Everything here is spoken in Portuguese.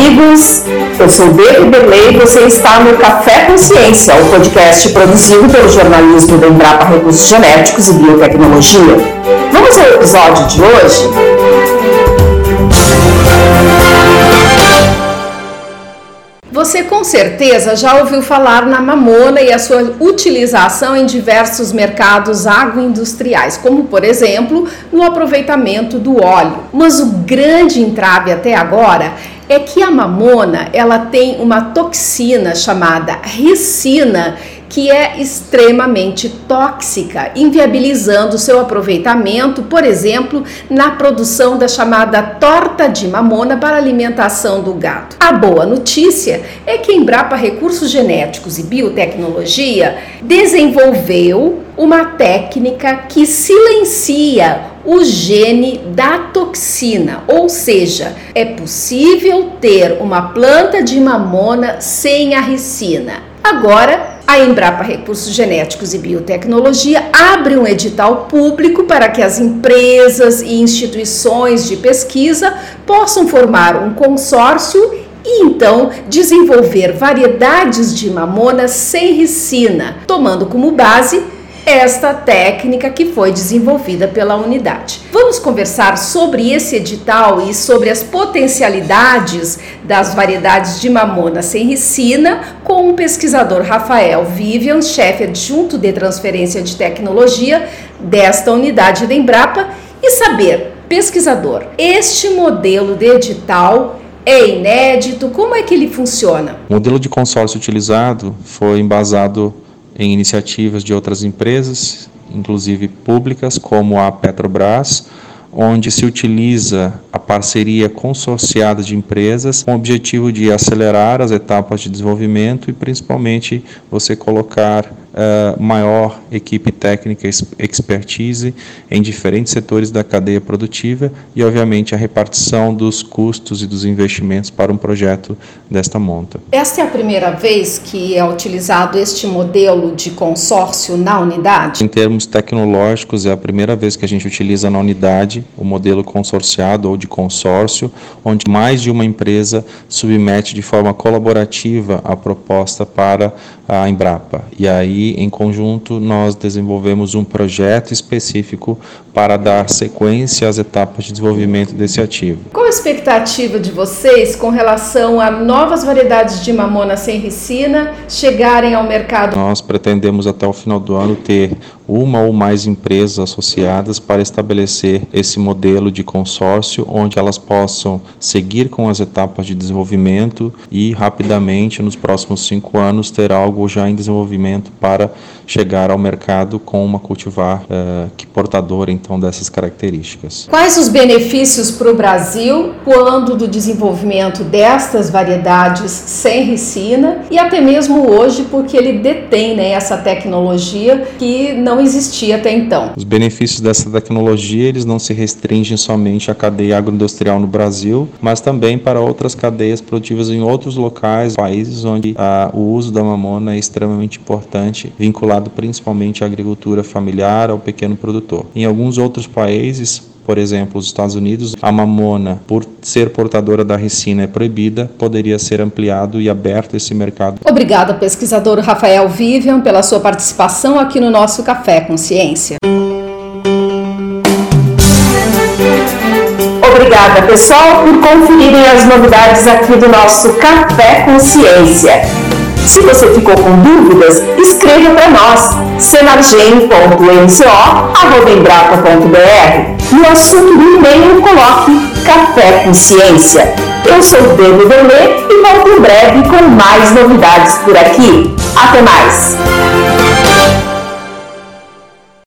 amigos. Eu sou David Berlei e você está no Café Consciência, o podcast produzido pelo jornalismo da Embrapa Recursos Genéticos e Biotecnologia. Vamos ao episódio de hoje? Você com certeza já ouviu falar na mamona e a sua utilização em diversos mercados agroindustriais, como por exemplo no aproveitamento do óleo. Mas o grande entrave até agora é que a mamona ela tem uma toxina chamada ricina que é extremamente tóxica, inviabilizando seu aproveitamento, por exemplo, na produção da chamada torta de mamona para alimentação do gado. A boa notícia é que a Embrapa Recursos Genéticos e Biotecnologia desenvolveu uma técnica que silencia o gene da toxina, ou seja, é possível ter uma planta de mamona sem a ricina. Agora, a Embrapa Recursos Genéticos e Biotecnologia abre um edital público para que as empresas e instituições de pesquisa possam formar um consórcio e então desenvolver variedades de mamona sem ricina, tomando como base esta técnica que foi desenvolvida pela unidade. Vamos conversar sobre esse edital e sobre as potencialidades das variedades de mamona sem ricina com o pesquisador Rafael Vivian, chefe adjunto de transferência de tecnologia desta unidade da Embrapa, e saber, pesquisador, este modelo de edital é inédito? Como é que ele funciona? O modelo de consórcio utilizado foi embasado em iniciativas de outras empresas, inclusive públicas, como a Petrobras, onde se utiliza a parceria consorciada de empresas com o objetivo de acelerar as etapas de desenvolvimento e principalmente você colocar uh, maior equipe técnica expertise em diferentes setores da cadeia produtiva e obviamente a repartição dos custos e dos investimentos para um projeto desta monta. Esta é a primeira vez que é utilizado este modelo de consórcio na unidade? Em termos tecnológicos é a primeira vez que a gente utiliza na unidade o modelo consorciado ou de consórcio, onde mais de uma empresa submete de forma colaborativa a proposta para a Embrapa. E aí, em conjunto, nós desenvolvemos um projeto específico para dar sequência às etapas de desenvolvimento desse ativo. Expectativa de vocês com relação a novas variedades de mamona sem ricina chegarem ao mercado? Nós pretendemos até o final do ano ter uma ou mais empresas associadas para estabelecer esse modelo de consórcio, onde elas possam seguir com as etapas de desenvolvimento e rapidamente, nos próximos cinco anos, ter algo já em desenvolvimento para chegar ao mercado com uma cultivar uh, que portadora então dessas características. Quais os benefícios para o Brasil quando do desenvolvimento destas variedades sem ricina e até mesmo hoje porque ele detém né, essa tecnologia que não existia até então? Os benefícios dessa tecnologia eles não se restringem somente à cadeia agroindustrial no Brasil, mas também para outras cadeias produtivas em outros locais, países onde uh, o uso da mamona é extremamente importante, vinculado principalmente à agricultura familiar, ao pequeno produtor. Em alguns outros países, por exemplo, os Estados Unidos, a mamona, por ser portadora da ricina, é proibida, poderia ser ampliado e aberto esse mercado. Obrigada, pesquisador Rafael Vivian, pela sua participação aqui no nosso Café Consciência. Obrigada, pessoal, por conferirem as novidades aqui do nosso Café Consciência. Se você ficou com dúvidas, escreva para nós senargem.mco.embrapa.br No assunto do e-mail, coloque Café com Ciência. Eu sou Dani Verlê e volto em breve com mais novidades por aqui. Até mais!